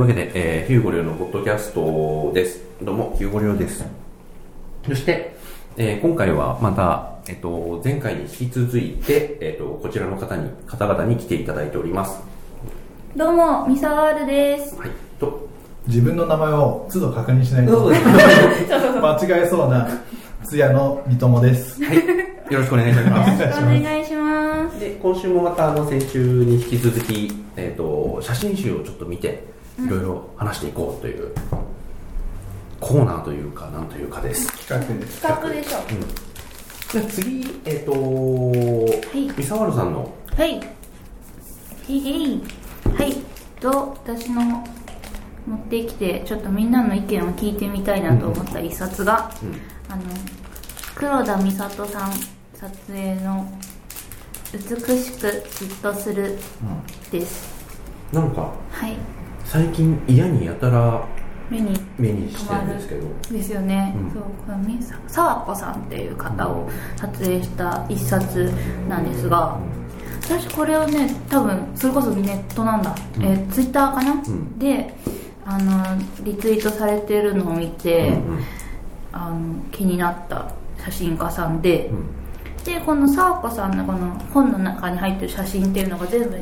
いうわけで、えー、ヒューゴリョウのポッドキャストです。どうも、ヒューゴリョウです。そして、えー今回はまた、えっと、前回に引き続いて、えっと、こちらの方に、方々に来ていただいております。どうも、ミサワールです。はい。と、自分の名前を都度確認しないとそうです 間違えそうな通夜の三友ですはい。よろしくお願いいたしよます。ろしくお願いします。で、今週もまた、あの、先週に引き続き、えっと、写真集をちょっと見て、いろいろ話していこうという、コーナーというか、なんというかです。企画です企画でしょ。じゃあ次、えっ、といミサワルさんの、はい。へいへい。はい。と、私の持ってきて、ちょっとみんなの意見を聞いてみたいなと思った一冊が、うん、あの、黒田美里さん撮影の、美しくじっとするです。なんか、はい。最近嫌にやたら目に目にしてるんですけど、ですよね、うん。そうこのみさ沢子さんっていう方を撮影した一冊なんですが私これをね多分それこそネットなんだ、うん。えツイッターかな、ん。であのリツイートされてるのを見て、うんうん。あの気になった写真家さんで、うん。でこの沢子さんのこの本の中に入ってる写真っていうのが全部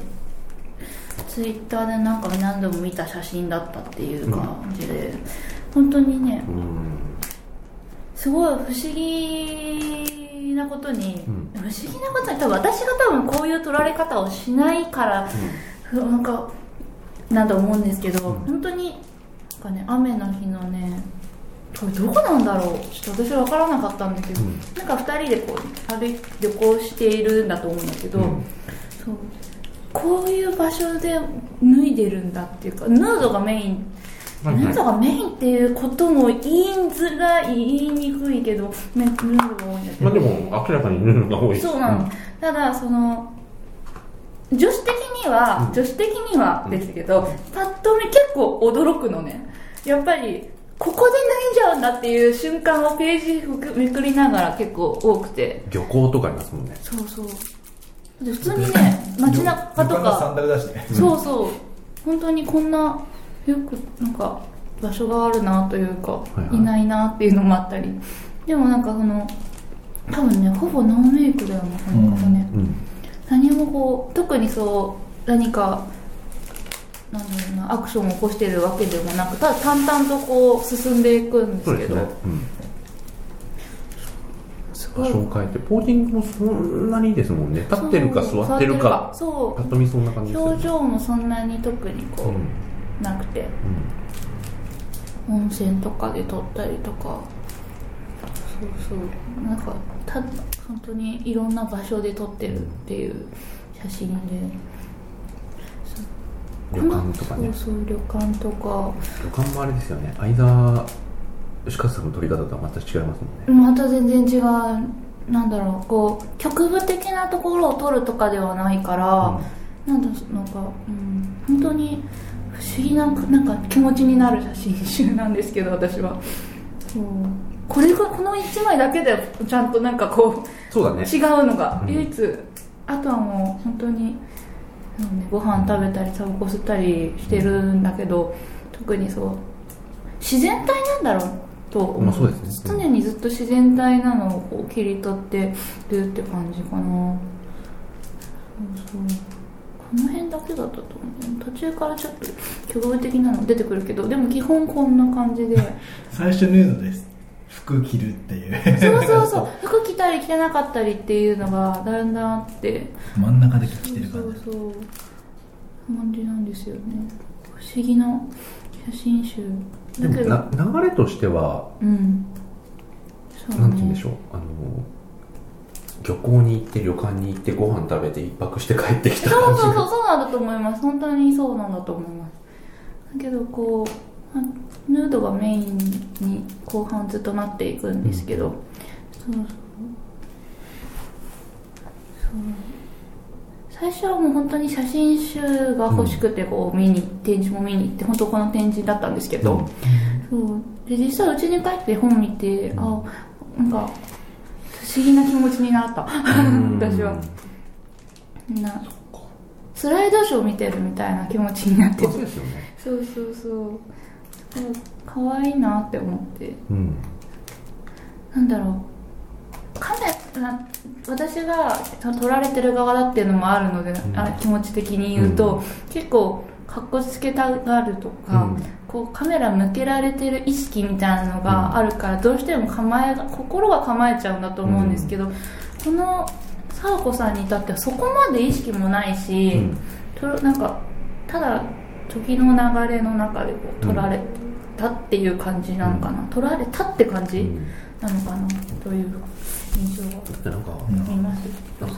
ツイッターでなんか何度も見た写真だったっていう感じで、本当にねうんすごい不思議なことに、うん。不思議なことに多分私が多分こういう撮られ方をしないから、なんかなんと思うんですけど、うん。本当になんかね雨の日のねこれどこなんだろうちょっと私は分からなかったんだけど、うん。なんか2人でこう歩い旅行しているんだと思うんだけど、うん。そうこういう場所で脱いでるんだっていうかヌードがメイン。はいはい。ヌードがメインっていうことも言いづらい言いにくいけど、ね、ヌードが多いんだけど。まあでも明らかにヌーが多い。そうなの、ただその女子的には、うん。女子的にはですけど、パッと見結構驚くのね。やっぱりここで脱いじゃうんだっていう瞬間をページめくりながら結構多くて。漁港とかありますもんね。そうそう。で普通にね街中とか。そうそう。本当にこんなよくなんか場所があるなというか、いはい。いないなっていうのもあったり。でもなんかその多分ねほぼノーメイクだよねこの方ね、うん。何もこう特にそう何かなんだろうなアクションを起こしてるわけでもなくただ淡々とこう進んでいくんですけど。ね、うん、場所を変えてポージングもそんなにですもんね。立ってるか座ってるか。そぱっと見そんな感じうですよね。表情もそんなに特にこう、うん。なくて。うん。温泉とかで撮ったりとか。そうそう。なんかた本当にいろんな場所で撮ってるっていう写真で、旅館とかね。そうそう旅館とか。旅館もあれですよね。間吉川さんの撮り方とはまた違いますもんね。また全然違うなんだろうこう局部的なところを撮るとかではないから、なんだなんか、うん、本当に不思議ななんか気持ちになる写真集なんですけど私は。そう。これがこの1枚だけでちゃんとなんかこうそうだね。違うのがうん。唯一、あとはもう本当に、ご飯食べたりタバコ吸ったりしてるんだけど特にそう。自然体なんだろうとまあそうですね。常にずっと自然体なのを切り取ってるって感じかな。そう。そうこの辺だけだったと思う。途中からちょっと局部的なの出てくるけどでも基本こんな感じで。最初ヌードです。服着るっていう。そうそうそう。服着たり着てなかったりっていうのがだんだんあって。真ん中で着てる感じ。そうそうそう。感じなんですよね。不思議な写真集だけどな流れとしてはうん。そうなんて言うんでしょう。あの漁港に行って旅館に行ってご飯食べて一泊して帰ってきたそう感じそうそうがそうなんだと思います。本当にそうなんだと思います。だけどこうあヌードがメインに後半ずっとなっていくんですけど、そうそう。そう最初はもう本当に写真集が欲しくてこう見に展示も見に行って本当この展示だったんですけど、そう。で実際うちに帰って本見て、あなんか不思議な気持ちになった。私は。なスライドショー見てるみたいな気持ちになって。そうですよね。そうそうそう。可愛いなって思って。うん。なんだろう。カメな私が撮られてる側だっていうのもあるので、ん。あ気持ち的に言うと、結構かっこつけたがるとか、うん。こうカメラ向けられてる意識みたいなのがあるから、どうしても構えが心が構えちゃうんだと思うんですけど、この佐和子さんに至ってはそこまで意識もないし、うん。となんかただ時の流れの中でこう撮られたっていう感じなのかな、撮られたって感じ、うんなのかなという印象がだってなんか、あります、なんか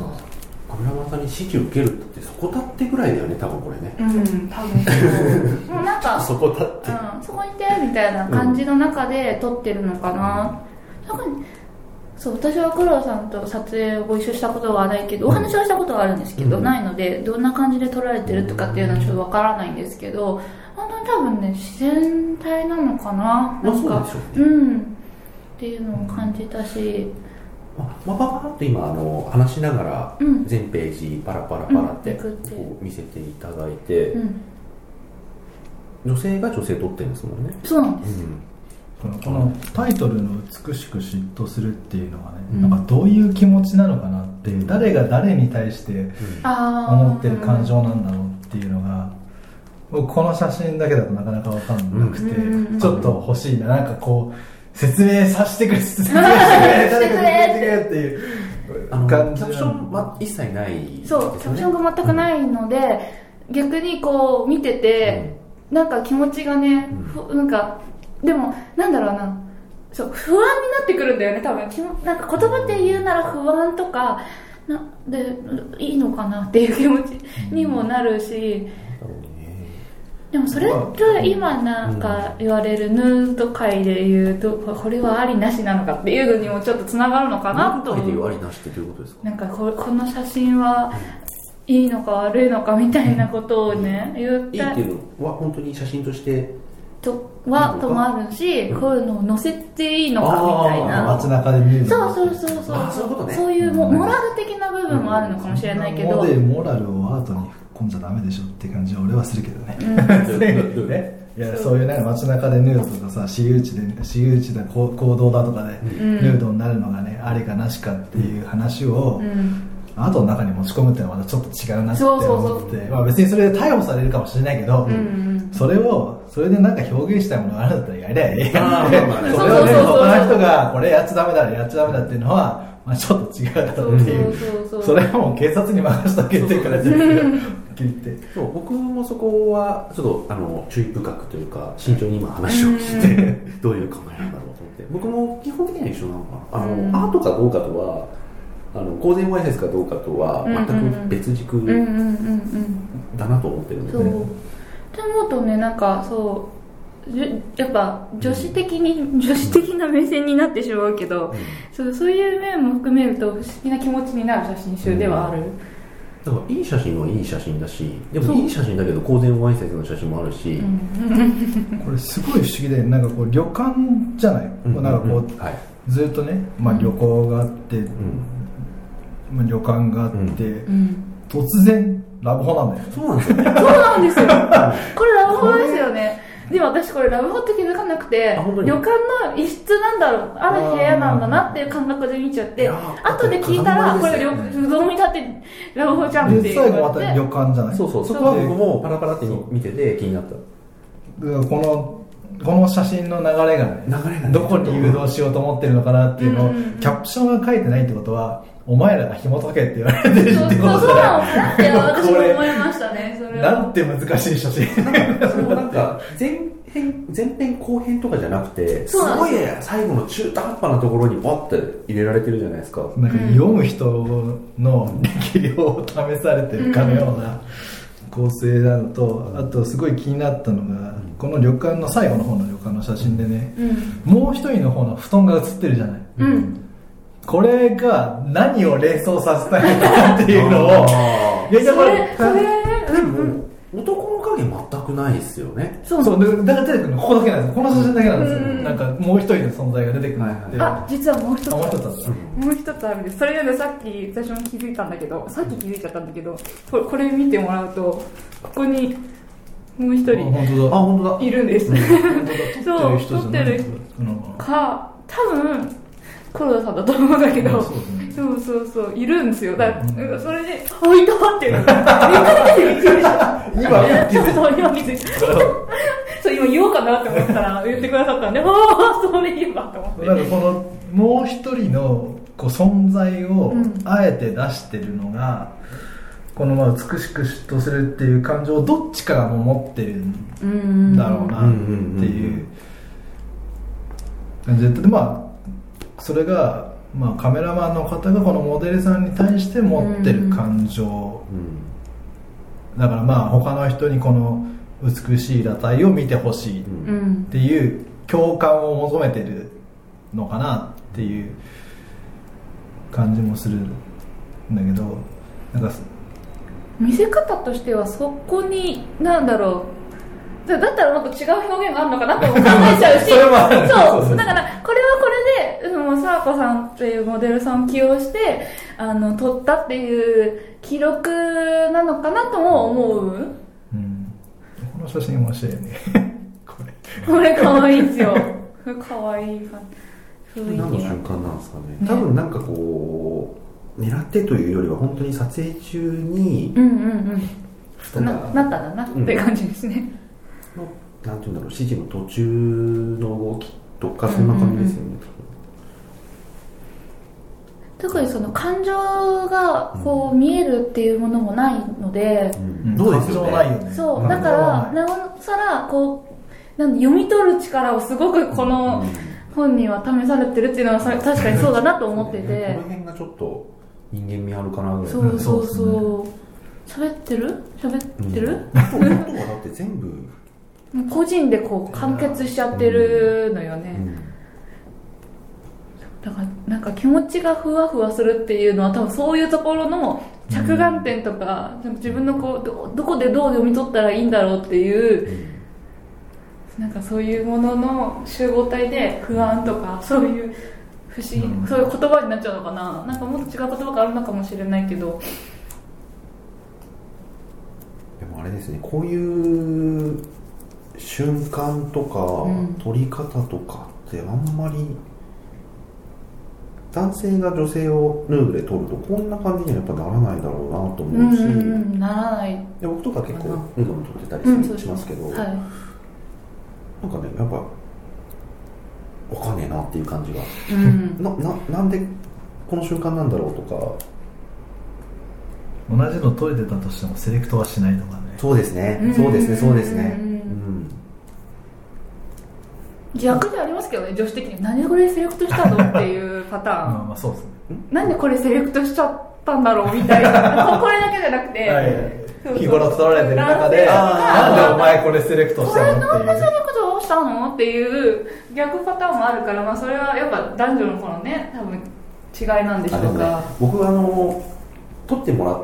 カメラマンさんに指示受けるってそこ立ってぐらいだよね多分これね。うん多分もう。なんか そこ立って。うん、そこにいてみたいな感じの中で撮ってるのかな、特にそう私は黒田さんと撮影をご一緒したことはないけどお話はしたことはあるんですけど、うん。ないのでどんな感じで撮られてるとかっていうのはちょっとわからないんですけど本当に多分ね自然体なのかな？まあなんかそうでしょうね。うんっていうのを感じたし。まあ、パパパッと今あの話しながらうん。全ページパラパラパラってうんめくって。こう見せていただいて、うん。女性が女性撮ってるんですもんね、そうなんです。うん。このこのタイトルの「美しく嫉妬する」っていうのがね、うん。なんかどういう気持ちなのかなって誰が誰に対して思ってる感情なんだろうっていうのが僕この写真だけだとなかなか分かんなくて、うん。ちょっと欲しいななんかこう説明させてくれ説明してくれ誰か説明してくれっていう。あのキャプションは一切ないね。そうキャプションが全くないので、逆にこう見てて、なんか気持ちがね、ふなんかでもなんだろうな。そう不安になってくるんだよね多分。なんか言葉で言うなら不安とかなでいいのかなっていう気持ちにもなるし、うねでもそれって今なんか言われるヌード界で言うとこれはありなしなのかっていうのにもちょっとつながるのかなと。何回で言わりなしってどういうことですかなん。かここの写真はいいのか悪いのかみたいなことをね言っいいっていうのは本当に写真としてとはともあるしこういうのを載せていいのかみたいな街中で見るそうそうそうそうそういうことねそういうモモラル的な部分もあるのかもしれないけどモデルモラルをアートに込んじゃダメでしょって感じは俺はするけどね、うん。ね。いやそう。いうなんか街中でヌードとかさ私有地で私有地だ行行動だとかでん。ヌードになるのがね、ありかなしかっていう話を、うん。アートの中に持ち込むっていうのはまたちょっと違うなって思ってまあ、別にそれで逮捕されるかもしれないけど、うん。うんそれをそれでなんか表現したいものがあるんだったらやりゃええやんそれをね。他の人がこれやっちゃダメだやっちゃダメだっていうのは、まあ、ちょっと違うだろうっていう。それはもう警察に任せとけっていうから全部聞いて。そう僕もそこはちょっとあの注意深くというか慎重に今話を聞いてどういう考えなんだろうと思って。僕も基本的には一緒なのかな。あの、うん。アートかどうかとはあの公然わいせつかどうかとは全く別軸だなと思ってるので、そう。って思うとねなんかそうやっぱ女子的に女子的な目線になってしまうけど、そうそういう面も含めると不思議な気持ちになる写真集ではある、だからいい写真はいい写真だしでそう。もいい写真だけど公然わいせつの写真もあるし、これすごい不思議でなんかこう旅館じゃない、うん。なんかこう、はい。ずっとね、まあ、旅行があって、うん。まあ、旅館があって、うん。突然ラブホなんだよそうなんですよ。ねそうなんですよ。これラブホですよねでも私これラブホって気づかなくて旅館の一室なんだろうある部屋なんだなっていう感覚で見ちゃって後で聞いたらこれ不動に立ってラブホじゃんって最後また旅館じゃない？そうそう。そこは僕もパラパラって見てて気になった。このこの写真の流れがね流れがね。どこに誘導しようと思ってるのかなっていうのを、うんキャプションが書いてないってことはお前らが紐解けって言われてるってそうそうことそうなのだかなって私も思いましたねなんて難しい写真。なんか前編前編後編とかじゃなくてすごい最後の中途半端なところにバッて入れられてるじゃないですか。なんか読む人の力量を試されてるかのような構成なのとあとすごい気になったのがこの旅館の最後の方の旅館の写真でねうん。もう一人の方の布団が写ってるじゃない。うん。これが何を連想させたいのかっていうのをあいやいやこれそれでも男の影全くないですよね。そうそうだだから出てくるのここだけなんです。よこの写真だけなんですよ、うんなんかもう一人の存在が出てくるって、はいはい。あ実はもう一つ。あもう一つあったもう一つあるんです。それよりさっき私も気づいたんだけどさっき気づいちゃったんだけどこれこれ見てもらうとここにもう一人本当だ。あ、本当だ。いるんです、本当だ。撮ってる人じゃない。そう撮ってる。のか多分黒田さんだと思うんだけど、まあそうですねそうそうそういるんですよ。だから、うん。それで「あいた!」っていうのがびっくりしてびっくりした今気づいたそう今気づいたそう今言おうかなって思ったら言ってくださったんで ああそれ言えばと思って。なんかこのもう一人のこう存在をうん。あえて出してるのが、このまあ美しく嫉妬するっていう感情をどっちかがもう持ってるんうんだろうなっていう。感じででまあそれが、まあ、カメラマンの方がこのモデルさんに対して持ってる感情、うん。だからまあ他の人にこの美しい裸体を見てほしいっていう共感を求めてるのかなっていう感じもするんだけどなんか見せ方としてはそこになんだろうだだったらもっと違う表現があるのかなとも考えちゃうし。そう。だからこれはこれでそのサーコさんっていうモデルさんを起用してあの撮ったっていう記録なのかなとも思う。うん、この写真面白いよね。これ。これ可愛いんですよ。可愛い感じ。何の瞬間なんですかね。ね多分なんかこう狙ってというよりは本当に撮影中にうんうんうん。ななんかなったんだなって感じですね、のなんていうんだろう指示の途中の動きとかそんな感じですよね、特にその感情がこう見えるっていうものもないので、うん。そうですよ感情ないよね。ねそう。だからなおさらこうなんで読み取る力をすごくこの本人は試されてるっていうのはさ確かにそうだなと思ってこての辺がちょっと人間味あるかなぐらい。そうそうう。んそう喋ってる？喋ってる、あと音がだって全部、個人でこう完結しちゃってるのよね、うん。だからなんか気持ちがふわふわするっていうのは多分そういうところの着眼点とか、自分のこうどどこでどう読み取ったらいいんだろうっていうなんかそういうものの集合体で不安とかそういう不思議、うん。そういう言葉になっちゃうのかな。なんかもっと違う言葉があるのかもしれないけど。でもあれですねこういう瞬間とか、うん。撮り方とかってあんまり男性が女性をヌードで撮るとこんな感じにはやっぱならないだろうなとうん思うし、うんうんならない。で僕とか結構ヌードも撮ってたりうんしますけど、はい。なんかねやっぱわかんねえなっていう感じがうん。なななんでこの瞬間なんだろうとか。同じの撮れてたとしてもセレクトはしないとかね。そうですね。うん。そうですね。そうですね。ううんん逆でありますけどね女子的に。何でこれセレクトしたのっていうパターン。まあまあそうですね。なんでこれセレクトしちゃったんだろうみたいな。これだけじゃなくて、はいそうそう。日頃撮られてる中でなんで？お前これセレクトしたのっていう。セレクトをしたのっていう逆パターンもあるから、まあ、それはやっぱ男女のこのね多分違いなんでしょうか。僕はあの撮ってもらっ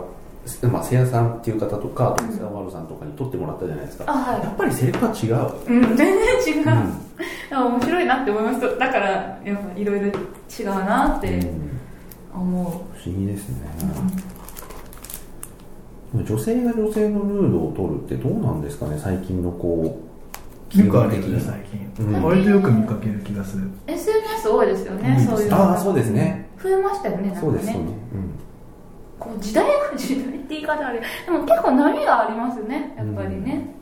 まあ、せやさんっていう方とか、セアワルさんとかに撮ってもらったじゃないですか。あはい。やっぱりセレクトは違う。うん、全然違う、うん。あ面白いなって思います。だからやっぱいろいろ違うなって思う、不思議ですね。女性が女性のヌードを撮るってどうなんですかね、最近のこう、よくあるよ気分的に。ね最近、うん。割とよく見かける気がする。SNS 多いですよね、うん。そういうああ、そうですね。増えましたよねなんかそうです、そうねね。こう時代時代って言い方あれでも結構波がありますねやっぱりね、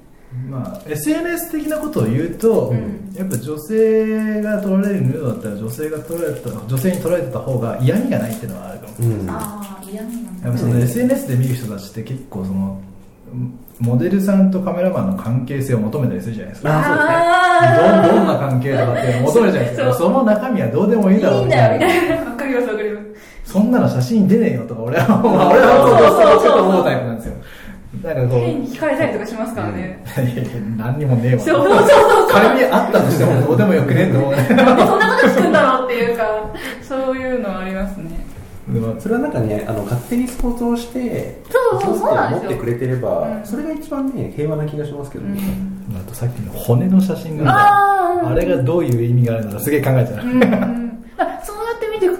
まあ SNS 的なことを言うと、うん。やっぱ女性が撮られるヌードだったら女性が撮られた女性に撮られてた方が嫌味がないっていうのはあるかも。うん。うん。ああ嫌味なんだ。やっぱその SNS で見る人たちって結構そのモデルさんとカメラマンの関係性を求めたりするじゃないですか。あそうですね。どんどんな関係とかっていうのを求めるじゃないですか。そその中身はどうでもいいだろいういんみたいなそんなの写真出ねえよとか俺は俺はそうそうそう。思うタイプなんですよ。なんかこう。変に聞かれたりとかしますからね、何にもねえわ。そうそうそうそう。仮にあったとしてもどうでもよくねえと思うねそんなこと聞くんだろうっていうかそういうのありますね。でもそれはなんかね、あの、勝手に想像して、そうそうそう持ってくれてれば、うん。それが一番ね、平和な気がしますけどうん。ね。あとさっきの骨の写真があー。あれがどういう意味があるのかすげえ考えちゃう、うん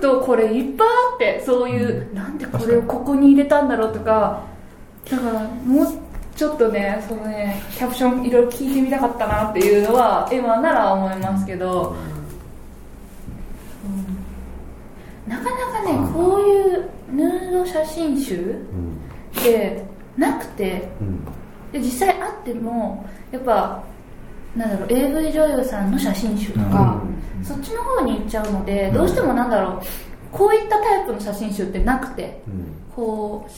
とこれいっぱいあってそういう、なんでこれをここに入れたんだろうとかだからもうちょっとねそのねキャプションいろいろ聞いてみたかったなっていうのは今なら思いますけど、うん。なかなかねこういうヌード写真集うん。ってなくてうん。で実際あってもやっぱなんだろう AV 女優さんの写真集とか、そっちの方に行っちゃうので、どうしてもなんだろうこういったタイプの写真集ってなくてうん。こ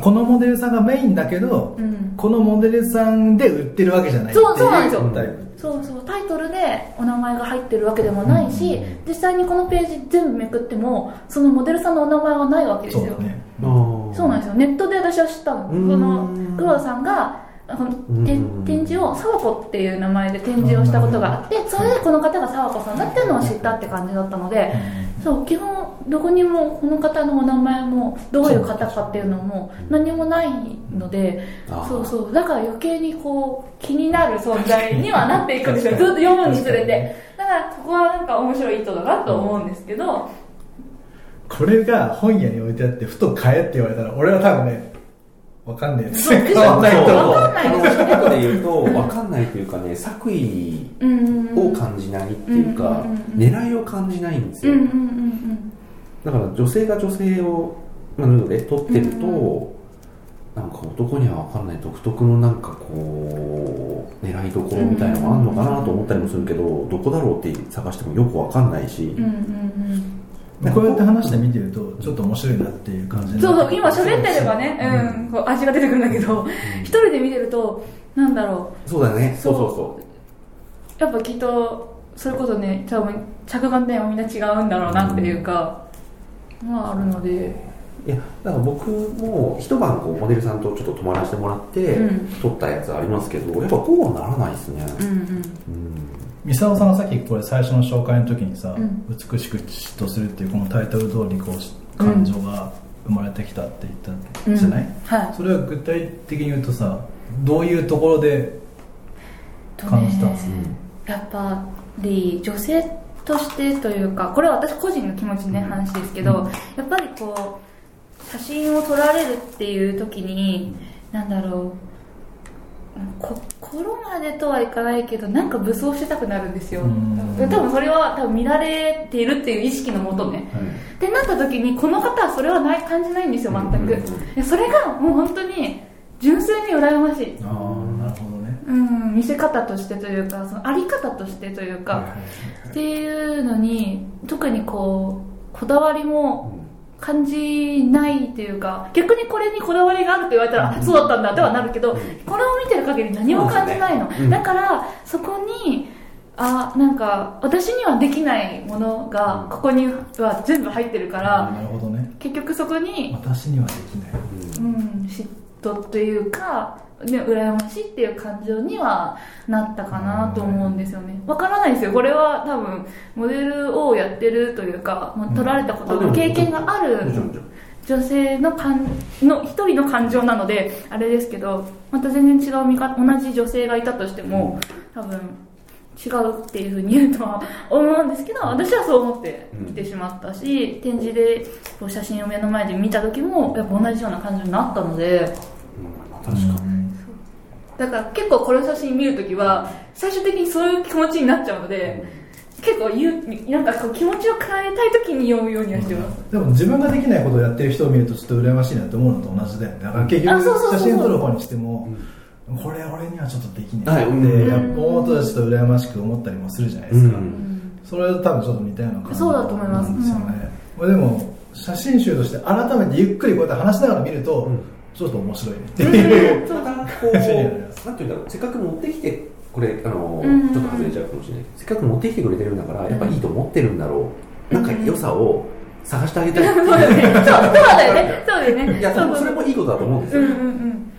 このモデルさんがメインだけど、う、うん、このモデルさんで売ってるわけじゃないそうそうなんですよ。タイプ。そうそう。タイトルでお名前が入ってるわけでもないし、実際にこのページ全部めくってもそのモデルさんのお名前はないわけですよ。そうだねそうなんですよ。ネットで私は知ったの。うん。その黒田さんが展示を沢子っていう名前で展示をしたことがあってそれでこの方が沢子さんだっていうのを知ったって感じだったのでそう基本どこにもこの方のお名前もどういう方かっていうのも何もないのでそうそう。だから余計にこう気になる存在にはなっていくんですよ。ずっと読むにつれて。だからここはなんか面白い意図だなと思うんですけど。これが本屋に置いてあってふと買えって言われたら俺は多分ねわかんねえですそうでしょ買わないと思うわかんないで言うと分かんないというかね作為を感じないっていうか、狙いを感じないんですよ、だから女性が女性を、まあ、ヌードで撮ってると、うんなんか男には分かんない独特のなんかこう狙いどころみたいなのがあるのかなと思ったりもするけど、どこだろうって探してもよく分かんないし、うんうんうんこうやって話して見てるとちょっと面白いなっていう感じそうそう今喋ってればねうんこう味が出てくるんだけど一人で見てるとなんだろそうだね。そそううそうそう。やっぱきっとそれこそね多分着眼点はみんな違うんだろうなっていうか、まああるので。いやだから僕も一晩こうモデルさんとちょっと泊まらせてもらって、うん。撮ったやつありますけどやっぱこうはならないですね、うんうん。うんミサオさんがさっきこれ最初の紹介の時にさ、うん。美しく嫉妬するっていうこのタイトル通りこう感情が生まれてきたって言ったじゃない、うん。はい。それは具体的に言うとさどういうところで感じたんです？かやっぱり女性としてというかこれは私個人の気持ちのね話ですけど、うん。やっぱりこう写真を撮られるっていう時になんだろうこ心までとはいかないけどなんか武装してたくなるんですよ。うん。多分それは多分見られているっていう意識のもとね。ってなった時にこの方はそれはない感じないんですよ全く、それがもう本当に純粋に羨ましい、ああなるほどね。うん、見せ方としてというかそのあり方としてというか、っていうのに特にこうこだわりも感じないというか逆にこれにこだわりがあると言われたら、あそうだったんだとはなるけど、これを見てる限り何も感じないの、ね。うん。だからそこにあなんか私にはできないものがここには全部入ってるから、なるほどね。結局そこに、私にはできない。うん、嫉妬というか、ね、羨ましいっていう感情にはなったかなと思うんですよね。わからないですよ。これは多分モデルをやってるというか、まあ、撮られたことの経験がある女性の感の一人の感情なのであれですけどまた全然違う見方同じ女性がいたとしても多分違うっていうふうに言うとは思うんですけど私はそう思って来てしまったし、展示でこう写真を目の前で見た時もやっぱ同じような感情になったのでうん確かに、だから結構この写真見る時は最終的にそういう気持ちになっちゃうので結構言うなんかこう気持ちを変えたい時に読むようにはしてます、でも自分ができないことをやってる人を見るとちょっと羨ましいなって思うのと同じだよねだから結局写真撮る方にしてもこれ俺にはちょっとできない。って、思うとちょっと羨ましく思ったりもするじゃないですか、うん。それは多分ちょっと似たような感じそうだと思います。なん。ですよね、まあでも写真集として改めてゆっくりこうやって話しながら見ると、うんちょっと面白いね。っていう、またこうなんていうんだろう。せっかく持ってきてこれあの、うん。ちょっと外れちゃうかもしれないせっかく持ってきてくれてるんだからやっぱいいと思ってるんだろう、なんか良さを探してあげたい そうだよね。そうだよね。そうだよね。いやそれもいいことだと思うんですよ、うんうんうん。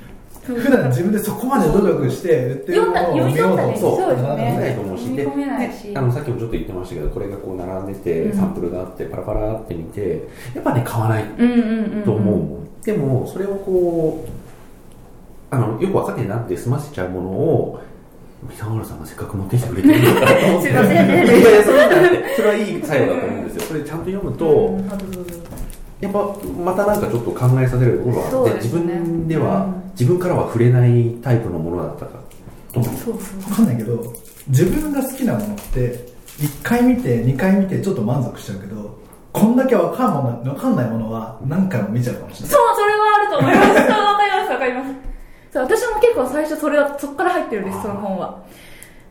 そう普段自分でそこまで努力して売ってるのを見ようと取ったりそう。そうです見ねないと思うし。読み込めないし。であのさっきもちょっと言ってましたけどこれがこう並んでて、うん。サンプルがあってパラパラって見てやっぱね買わないと思うもん、でもそれをこうあのよくわかんねえなって済ませちゃうものを三沢さんがせっかく持ってきてくれてるんだからと思ってすいません。ねいやいやそそれはいい作用だと思うんですよ。それちゃんと読むと、うんややっぱまたなんかちょっと考えさせるところはあって、ね分では、うん自分からは触れないタイプのものだったかと思うそうそう分かんないけど自分が好きなものって1回見て2回見てちょっと満足しちゃうけどこんだけ分かんもの分かんないものは何回も見ちゃうかもしれないそう、それはあると思います。わかります、わかります。そう、私も結構最初それは、そこから入ってるんです、その本は。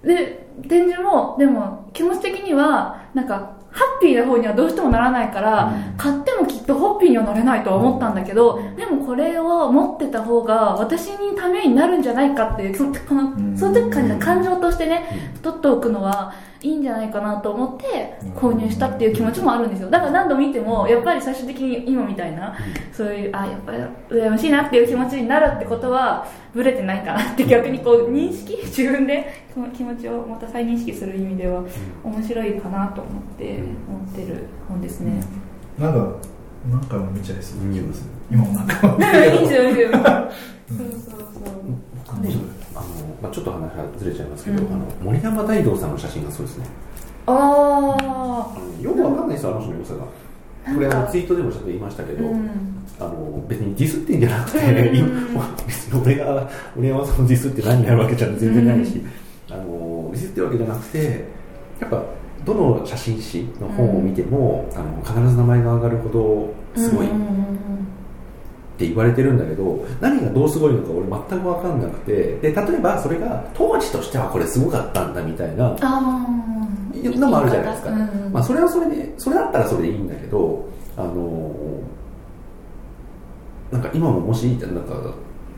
で、展示も、でも、気持ち的には、なんか、ハッピーな方にはどうしてもならないから、買ってもきっとホッピーにはなれないとは思ったんだけど、でもこれを持ってた方が私にためになるんじゃないかっていう、そのこのその時感じた感情としてね、取っておくのはいいんじゃないかなと思って購入したっていう気持ちもあるんですよ。だから何度見ても、やっぱり最終的に今みたいな、そういう、あ、やっぱり羨ましいなっていう気持ちになるってことは、ブレてないかなって逆にこう認識、自分でその気持ちをまた再認識する意味では面白いかなと思って、思ってる本ですね。なんか何回も見ちゃいそうする今も何回も見いいですよ、いいですよ。そうそうそう。あの、まあ、ちょっと話がずれちゃいますけど、うん。あの森山大道さんの写真がそうですね。ああのよくわかんないですよあの人の良さが。これあのツイートでもちょっと言いましたけあ。ど、うん。あの別にディスってんじゃなくて、うん。今別に俺が森山さんをディスって何になるわけじゃ全然ないし、あのディスってるわけじゃなくてやっぱどの写真誌の本を見ても、あの必ず名前が上がるほどすごいっうんうんうんて言われてるんだけど何がどうすごいのか俺全く分かんなくてで例えばそれが当時としてはこれすごかったんだみたいなああ。のもあるじゃないですか、うんうんまあ、それはそれでそれだったらそれでいいんだけどあのなんか今ももしなんか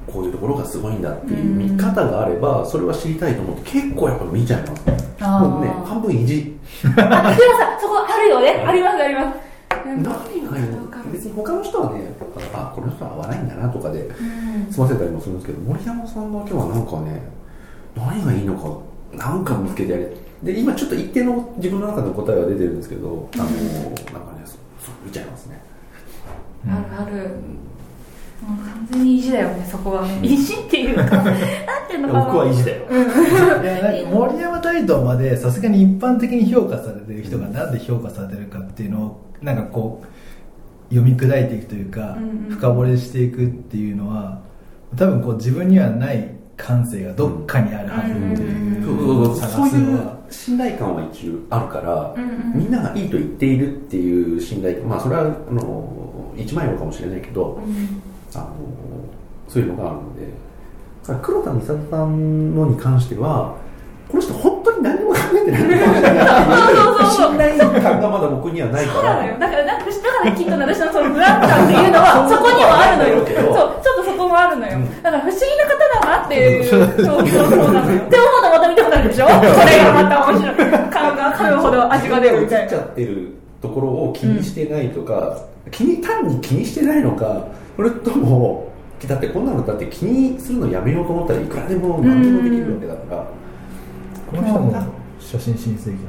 こういうところがすごいんだっていう見方があればそれは知りたいと思って結構やっぱ見ちゃいます。ねもうね半分意地。あ、でもさ、そこあるよね。あります、あります。何がいいの別に他の人はねあこの人は合わないんだなとかでうん。済ませたりもするんですけど森山さんだけはなんかね何がいいのかなんか見つけてやれ。で今ちょっと一定の自分の中の答えは出てるんですけどあのなんかねそう見ちゃいますね。ある。ある。もう完全に意地だよね、そこはね。意地っていうか、なんていうのかな。僕は意地だよ。いやなんか森山大道までさすがに一般的に評価されてる人がなんで評価されてるかっていうのをなんかこう読み砕いていくというか、うんうん。深掘りしていくっていうのは多分こう自分にはない感性がどっかにあるはずっていうそう探すのはいう信頼感は一応あるから、うんうん。みんながいいと言っているっていう信頼感まあそれはあの一枚用かもしれないけど、うん。あのそういうのがあるので。黒田美里さんのに関してはこの人本当に何も考えてないのかもしれない信頼感がまだ僕にはないかそうなのよ。らだから、なんか、だからきっと私のそのブラン感っていうのは、そこにもあるのよ。そう、ちょっとそこもあるのよ。だから不思議な方だなっていう。そうそうそうなのよ。って思うとまた見てもらるでしょ？これがまた面白い。顔が噛むほど味が出るみたいな映っちゃ。ってるところを気にしてないとか、気に単に気にしてないのかそれともだってこんなのだって気にするのやめようと思ったらいくらでも何でもできるわけだから、この人も写真新世紀なんだね。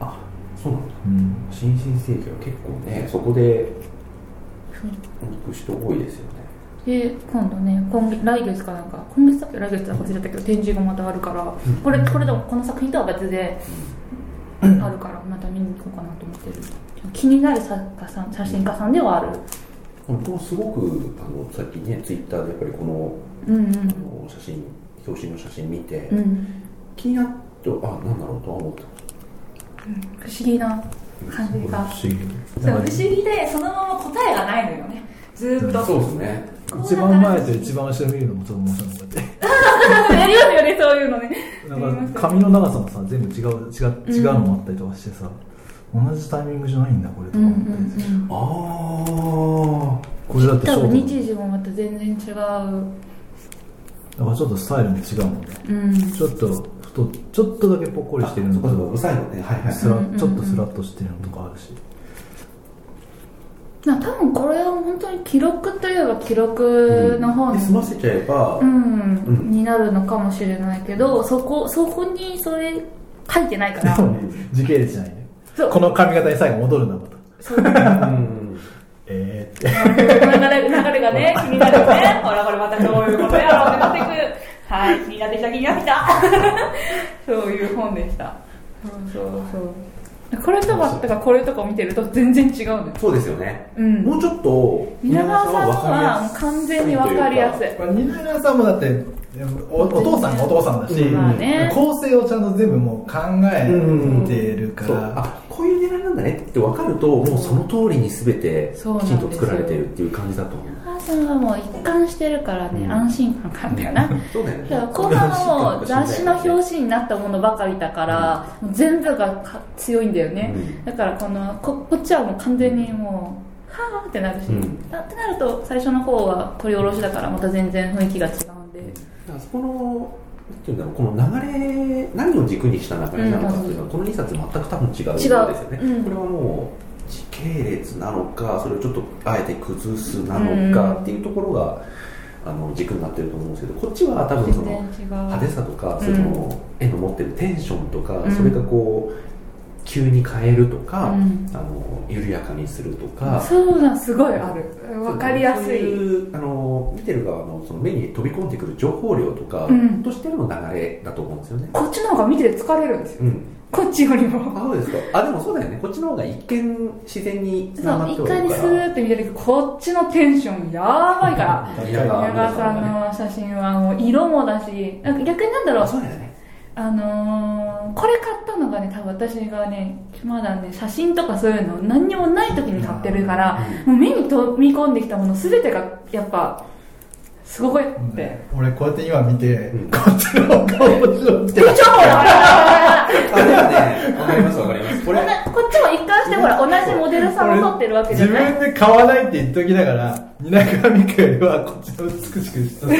あそうなんだ。うん。新進世紀は結構ねそこで行く人多いですよね。で今度ね今月来月かなんか今月だっけ？来月だか忘れちゃったけど展示がまたあるから、これこれでもこの作品とは別であるからまた見に行こうかなと思ってる。気になる作家さん写真家さんではある。僕もすごくあのさっきねツイッターでやっぱりこのうんうん。あの写真表紙の写真見て、うん気になってあなんだろうとは思った。不思議な感じが。不思議。そう不思議でそのまま答えがないのよね。ずーっと。そうですね。一番前と一番後ろ見るのもちょっと面白いかったやりますよねそういうのね。なんか髪の長さもさ全部違う違う違うのもあったりとかしてさ、同じタイミングじゃないんだこれとうんうか思ったりする、んああこれだってシ多分日時もまた全然違う。だからちょっとスタイルも違うもんね。うん。ちょっと太ちょっとだけぽっこりしてるのそうか最後ね。はいはい。ちょっとスラッとしてるのとかあるし。な多分これは本当に記録といえば記録の方にで済ませちゃえば、うん、うんになるのかもしれないけどそこそこにそれ書いてないから。ね 時系列じゃないね。そう。この髪型に最後戻るんだまた。そう。う んえーって。流れ流れがね気になるよね。ほらこれまたどういうことやろうってなっていくはい。気になってきた気になってきた。そういう本でした。そうそう。そうこれとかとかこれとかを見てると全然違うんですそうですよね。うん。もうちょっと、皆川さんは完全に分かりやすい。まあ、蜷川さんもだっておお父さんがお父さんだし、うん。まあね。構成をちゃんと全部もう考えてるかそうら、あこういう狙いなんだねって分かるともうその通りに全てきちんと作られてるっていう感じだと思う。お母さんはもう一貫してるからね、うん。安心感があったよな。そうだよね。後半はもう雑誌の表紙になったものばかりだから、もう全部がか強いんだよね、うん。だからこのここっちはもう完全にもうはぁってなるし、うん。だってなると最初の方は取り下ろしだからまた全然雰囲気が違うんで、らそこのなんていうんだろうこの流れ何を軸にした流れなのかっていうのは、この2冊全く多分違うんですよね、う。ん。これはもう時系列なのかそれをちょっとあえて崩すなのかっていうところが、あの軸になってると思うんですけどこっちは多分その派手さとか、うん。その絵の持ってるテンションとか、うん。それがこう急に変えるとか、うん。あの緩やかにするとか、そうなんすごいある。分かりやすそういあの見てる側のその目に飛び込んでくる情報量とかうん。としての流れだと思うんですよね。こっちの方が見てて疲れるんですよ。うん、こっちよりも。あそうですか。あでもそうだよね。こっちの方が一見自然につなそうがってお一回にスーって見てるけどこっちのテンションやばいから。宮宮川川さんの写真はもう色もだし。なんか逆になんだろう。あそうだよねあのーこれ買ったのがね多分私がねまだね写真とかそういうの何にもない時に買ってるから、もう目に飛び込んできたもの全てがやっぱすごいって、俺こうやって今見て、うん。こっちの方が面白くて。ちょほらあでもねわかりますわかります。これこっちも一貫してほら同じモデルさんを撮ってるわけじゃない？自分で買わないって言っときながら蜷川美香よりはこっちの美しくした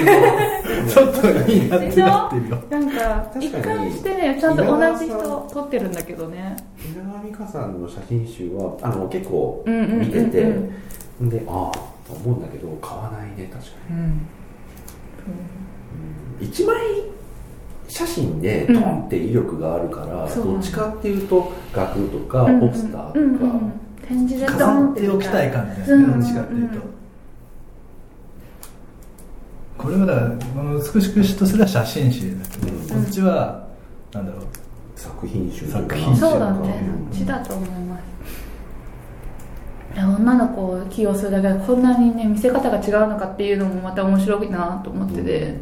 ちょっといいなってなってるよ。なんか確かに一貫してねちゃんと同じ人撮ってるんだけどね。稲川美香さんの写真集はあの結構うんうんうんうん。見てて、でああと思うんだけど買わないね確かに。うん。一枚写真でドンって威力があるから、そう。どっちかっていうと額とかうん。ポスターとか、うんうんうん。展示でド飾ンっておきたい感じですね、うんどっちかっていうと、これはだからこの美しくしとすら写真集だけど、うん。こっちはなんだろう。作品集作品集。そうだね。っちだと思います。いや女の子を起用するだけでこんなにね見せ方が違うのかっていうのもまた面白いなと思ってて、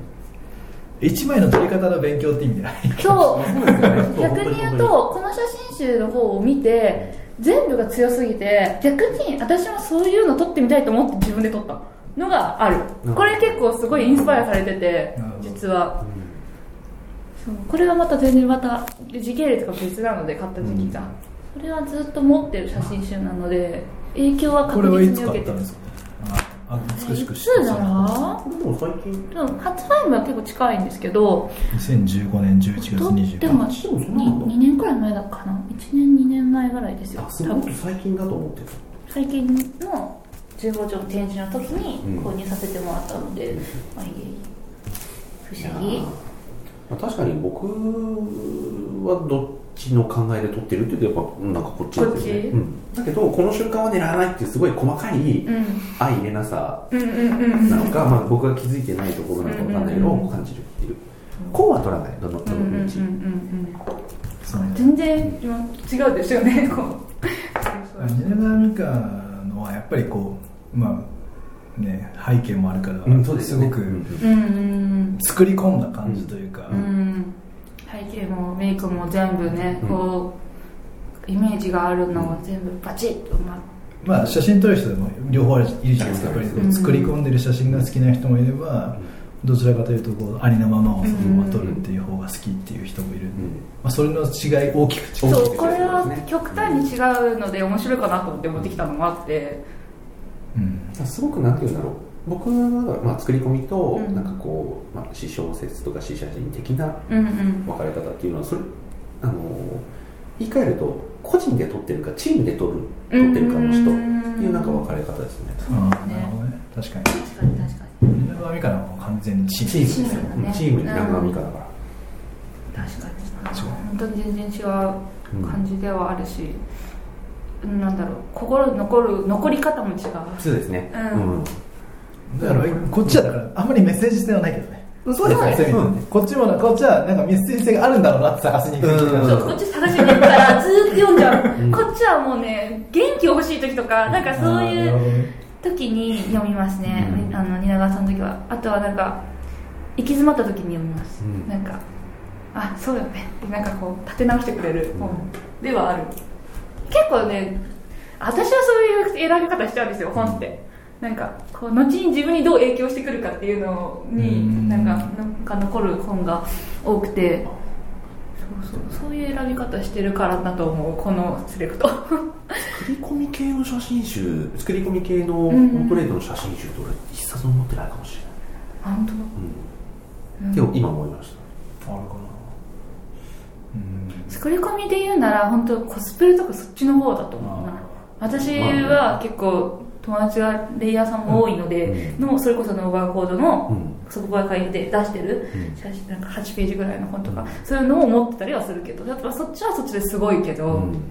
一枚の撮り方の勉強って意味じゃない。そう。逆に言うとこの写真集の方を見て全部が強すぎて逆に私もそういうの撮ってみたいと思って自分で撮ったのがある。うんこれ結構すごいインスパイアされてて実は。そう。これはまた全然また時系列が別なので買った時期が、それはずっと持ってる写真集なので影響はこ確実に受けてる買ったんですか？ああ美しくいしつだろうんでも最近。うでも発売日は結構近いんですけど。2015年11月と25っても日でもそんなの 2, 年くらい前だかな。1年2年前ぐらいですよ。あすごく最近だと思ってた。最近の15条の展示の時にうん。購入させてもらったので、まあいい不思議。まあ、確かに僕はどっちの考えで撮ってるっていうとやっぱなんかこっちですよね。うん、だけどこの瞬間は狙わないっていうすごい細かいうん。相入れなさなのか、まあ、僕が気づいてないところなのか分かんないけど、感じるっていう。こうは取らない。どのどの道、全然違うですよね こう。蜷川美香のはやっぱりこうまあね背景もあるから、うんそうですごく作り込んだ感じというか、うんうん背景もメイクも全部ねうん。こうイメージがあるのを全部バチッとままあ写真撮る人でも両方いるじゃないですか。やっぱり作り込んでる写真が好きな人もいれば、どちらかというとこうありのままをそのまま撮るっていう方が好きっていう人もいる、うん。まあ、それの違い大きく違うそうこれは極端に違うので面白いかなと思って持ってきたのもあって。うん。すごくなんていうんだろう僕は、まあ、作り込みと、うん。なんかこう、まあ、詩小説とか詩写真的なうんうん。分かれ方っていうのはそれあの言い換えると個人で撮ってるかチームで撮る撮ってるかの人っていうなんか分かれ方ですね。ああなるほどね。確かに。確かに確かに。蜷川美香のはもう完全にチーム。チームですよね。チームに中上かだから、確かに。本当に全然違う感じではあるし、なんだろう。心残る残り方も違う。そうですね。うん。うんだからこっちはだからあんまりメッセージ性はないけどね。そうですねそういう意味でね。こっちもなこっちはなんかミステリー性があるんだろうなって探しに行く。うんそうこっち探しに行ったらずーっと読んじゃう、こっちはもうね元気欲しい時とかなんかそういう時に読みますね、うん。あの蜷川さんの時は。あとはなんか行き詰まった時に読みます、うん。なんかあそうよね。ってなんかこう立て直してくれる本ではある。結構ね私はそういう選び方しちゃうんですよ本ってなんかこう後に自分にどう影響してくるかっていうのうん。になんかなんか残る本が多くてそうそうそういう選び方してるからだと思うこのセレクト。作り込み系の写真集作り込み系のポうん。ートレートの写真集って俺一冊も持ってないかもしれない。あ本当？うん、でも今思いましあるかな。うん。作り込みで言うなら本当コスプレとかそっちの方だと思うな。私は結構友達がレイヤーさんも多いので、のそれこそノーバーコードの、うん。そこが書いて出してる。うん。写真なんか8ページぐらいの本とか、そういうのを持ってたりはするけどやっぱそっちはそっちですごいけど、うん。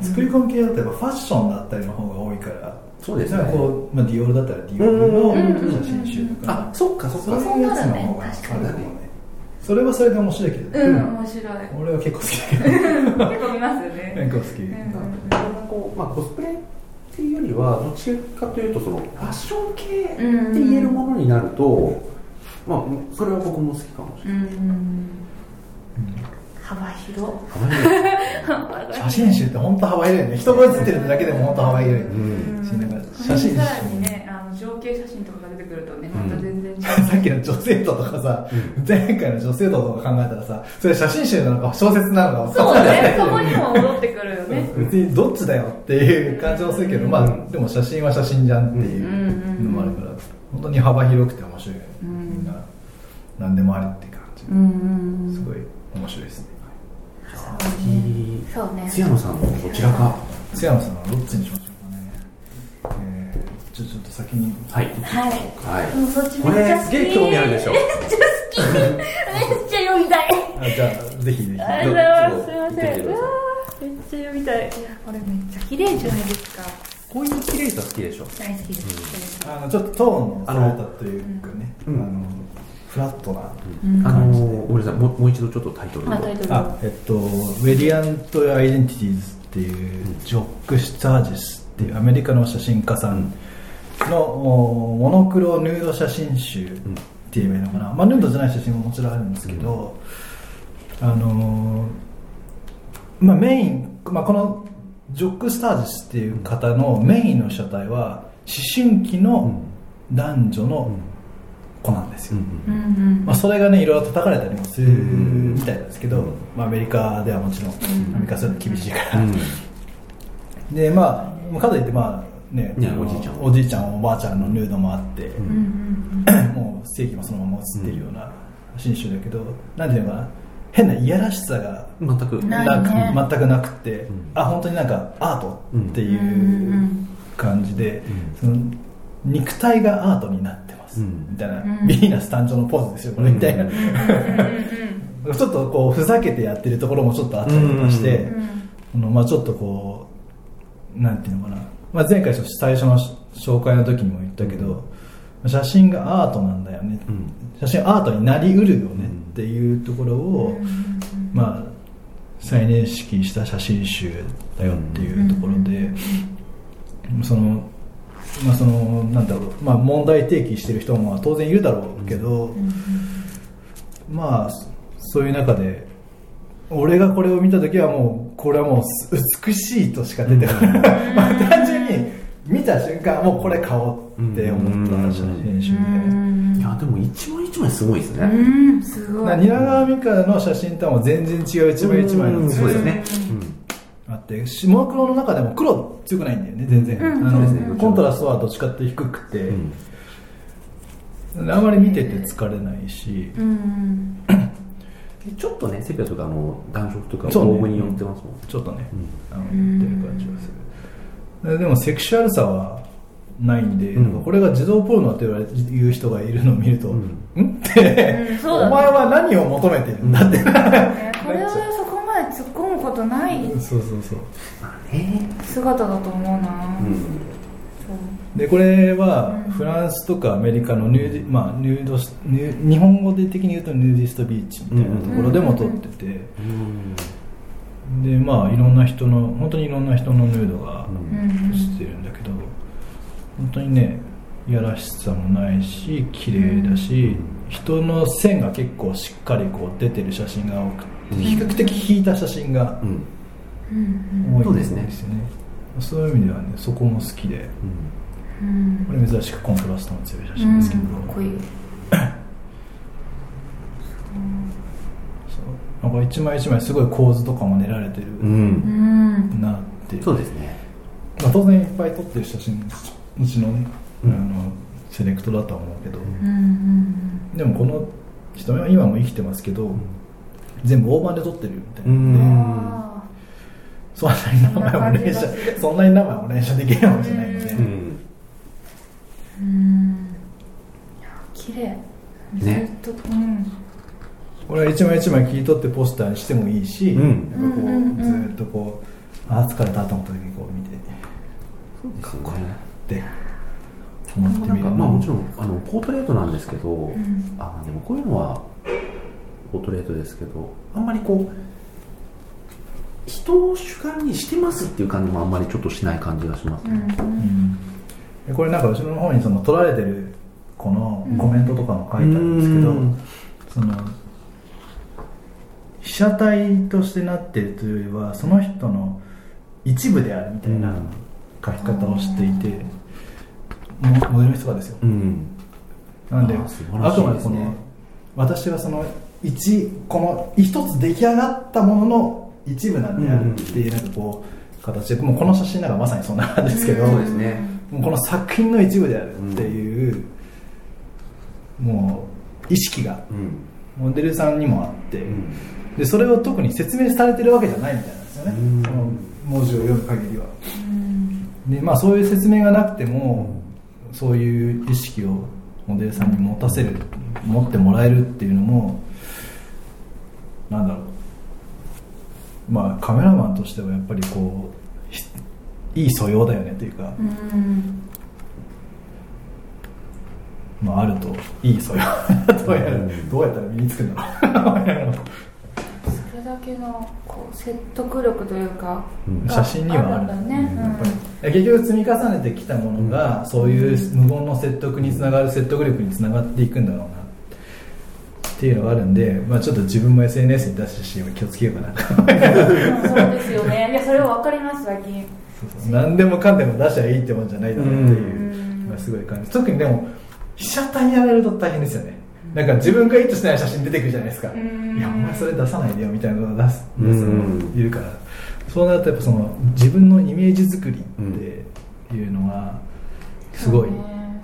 作り込み系だとやっぱファッションだったりの方が多いからそうですね。こう、まあ、ディオールだったらディオールのうん。写真集とかあそっかそっか。そういうやつの方があるかもね。それはそれで面白いけど、うん、面白い。俺は結構好き。だけど結構見ますよね。結構好き、うん。こう、まあ、コスプレっていうよりはどっちかというとそのファッション系って言えるものになると、まあ、それは僕も好きかもしれない、うん。幅広。写真集って本当幅広いね。人が写ってるだけでも本当幅広い、うん。写真写真さらにねあの情景写真とかが出てくるとねまた全然違う、さっきの女性像とかさ、前回の女性像とか考えたらさそれ写真集なのか小説なのかそう分かんない。ね。そこにも戻ってくるよね。別にどっちだよっていう感じもするけど、まあでも写真は写真じゃんっていうのもあるから本当に幅広くて面白いよね、うん。みんな何でもありって感じ、うんうんすごい面白いですね。そうね。津山さんのどちらか。津山さんはどっちにしましょうかね、えー、ちょちょっと先にはい。はい。はい。もうそっちこれめっちゃ好き。すげえ興味あるでしょ？めっちゃ好きめっちゃ読みたい。あじゃあぜひぜひありがとうございます。すいまどうぞせん。めっちゃ読みたい。いやこれめっちゃ綺麗じゃないですか。こういう綺麗さ好きでしょ？大好きです、あのちょっとトーンのされたというかね、うん。あのフラットな、うん。あのー、ごめんなさいもうもう一度ちょっとタイトル。をまあタイトル。あえっと「ウェリアント・アイデンティティーズ」っていうジョック・スタージスっていうアメリカの写真家さんのおモノクロヌード写真集って言えばいいのかな、まあ、ヌードじゃない写真ももちろんあるんですけど、あのーまあ、メイン、まあ、このジョック・スタージスっていう方のメインの車体は思春期の男女の子なんですよ、うんうんまあ、それがねいろいろ叩かれたりもするうんみたいなんですけど、まあ、アメリカではもちろん、アメリカはそういうの厳しいから、でまあかといってまあねねおじいちゃんおじいちゃんおばあちゃんのヌードもあって、うん。う んもう正義もそのまま写ってるような新種だけど、なんていうのかな変ないやらしさが全く。なくね。全くなくて、ん。あ本当になんかアートっていうんうん。ううん。感じで、その肉体がアートになってます、うん。みたいな、うん。ビーナス誕生のポーズですよこれ。みたいな、うん。ちょっとこうふざけてやってるところもちょっとあったりとかして、うん。うん。あのまあ、ちょっとこうなんていうのかな、まあ、前回最初の紹介の時にも言ったけど、写真がアートなんだよね、うん。写真アートになりうるよねっていうところを、まあ、再認識した写真集だよっていうところで、そのまあそのなんだろう、まあ、問題提起してる人もまあ当然いるだろうけど、まあそういう中で俺がこれを見た時はもうこれはもう美しいとしか出てこない、まあ単純に見た瞬間もうこれ買おうって思った写真集で。いやでも一枚一枚すごいですね、うんすごい。な蜷川美香の写真とはもう全然違う一枚一枚のうんそうですね、あってしモノクロの中でも黒強くないんだよね全然、うん。あのそうですねコントラストはどっちかって低くて、うん。あまり見てて疲れないし、うんちょっとねセピアとかの暖色とかそうね。防具に寄ってますもん、ちょっとね、あのん似てる感じがする。ででもセクシュアルさはないんで、うん。これが児童ポルノって言われ言う人がいるのを見ると、ううんん、って、ね。お前は何を求めてるんだって、ねこれはそこまで突っ込むことないそうそうそう。まあね。姿だと思うな、うんでこれはフランスとかアメリカのヌーディ、まあ、ヌード日本語で的に言うとヌーディストビーチみたいなところでも撮ってて、でまあいろんな人の本当にいろんな人のヌードが映ってるんだけど本当にねいやらしさもないし綺麗だし、人の線が結構しっかりこう出てる写真が多くて比較的引いた写真が多いんですよね,、そういう意味ではねそこも好きで、これ珍しくコントラストの強い写真ですけど、かっこいい。なんか一枚一枚すごい構図とかも練られてるなって。いう、そうですね、まあ、当然いっぱい撮ってる写真うちの,、ねあのセレクトだとは思うけど、でもこの人は今も生きてますけど、全部大判で撮ってるみたいなそんなに名前も連写そんなに名前も連写できるわけじゃないので。うん綺麗。ね。ずっとうんこれは一枚一枚切り取ってポスターにしてもいいし、うん。なんかこう、うんうんうん。ずっとこうああ疲れたと思った時にこう見て。かっこいいって思ってみる。なんかまあもちろんあのポートレートなんですけど、ん。あでもこういうのはポートレートですけどあんまりこう人を主観にしてますっていう感じもあんまりちょっとしない感じがしますね、うんでこれなんか後ろの方にその撮られてるこのコメントとかも書いてあるんですけど、うん。その被写体としてなってるというよりはその人の一部であるみたいな書き方をしていて、モモデルの人がですよ。うん。なんであくまでこのね私はその一この一つ出来上がったものの一部なんであるっていうなんかこう形でもうこの写真なんかまさにそんな感じですけど、そうですねこの作品の一部であるっていう、もう意識がうん。モデルさんにもあって、うん。でそれを特に説明されてるわけじゃないみたいなんですよね、うん。この文字を読む限りは。で、まあ、そういう説明がなくてもそういう意識をモデルさんに持たせる持ってもらえるっていうのもなんだろう。まあカメラマンとしてはやっぱりこうひいい素養だよねというか、うんまあ、あるといい素養どうやらどうやったら身につくんだろう。それだけのこう説得力というか、うん。が写真にはあるんだね、やっぱり結局積み重ねてきたものがそういう無言の説得につながる説得力につながっていくんだろうな。っていうのがあるんで、まあ、ちょっと自分も SNS に出した写真は気をつけようかなうん。そうですよね。いやそれは分かります最近何でもかんでも出しゃいいってもんじゃないだろうっていううん。のがすごい感じ。特にでも被写体やられると大変ですよね。なんか自分が意図してない写真出てくるじゃないですか。うん。いやお前それ出さないでよみたいなのを出すいるから。そうなるとやっぱその自分のイメージ作りっていうのはすごい、そうね。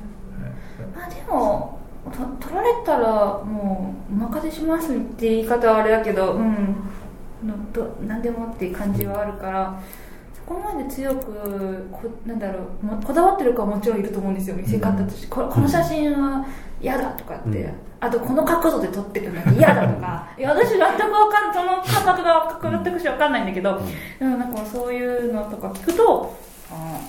まあでもと取られたらもうお任せしますって言い方はあれだけどうん。のど何でもっていう感じはあるから。そこまで強くこなんだろうもこだわってる子はもちろんいると思うんですよ。見せ方として、ここの写真は嫌だとかって、うん。あとこの角度で撮ってくるのが嫌だとか。いや私全くわかんその感覚が全くしわかんないんだけど、でもなんかそういうのとか聞くとあ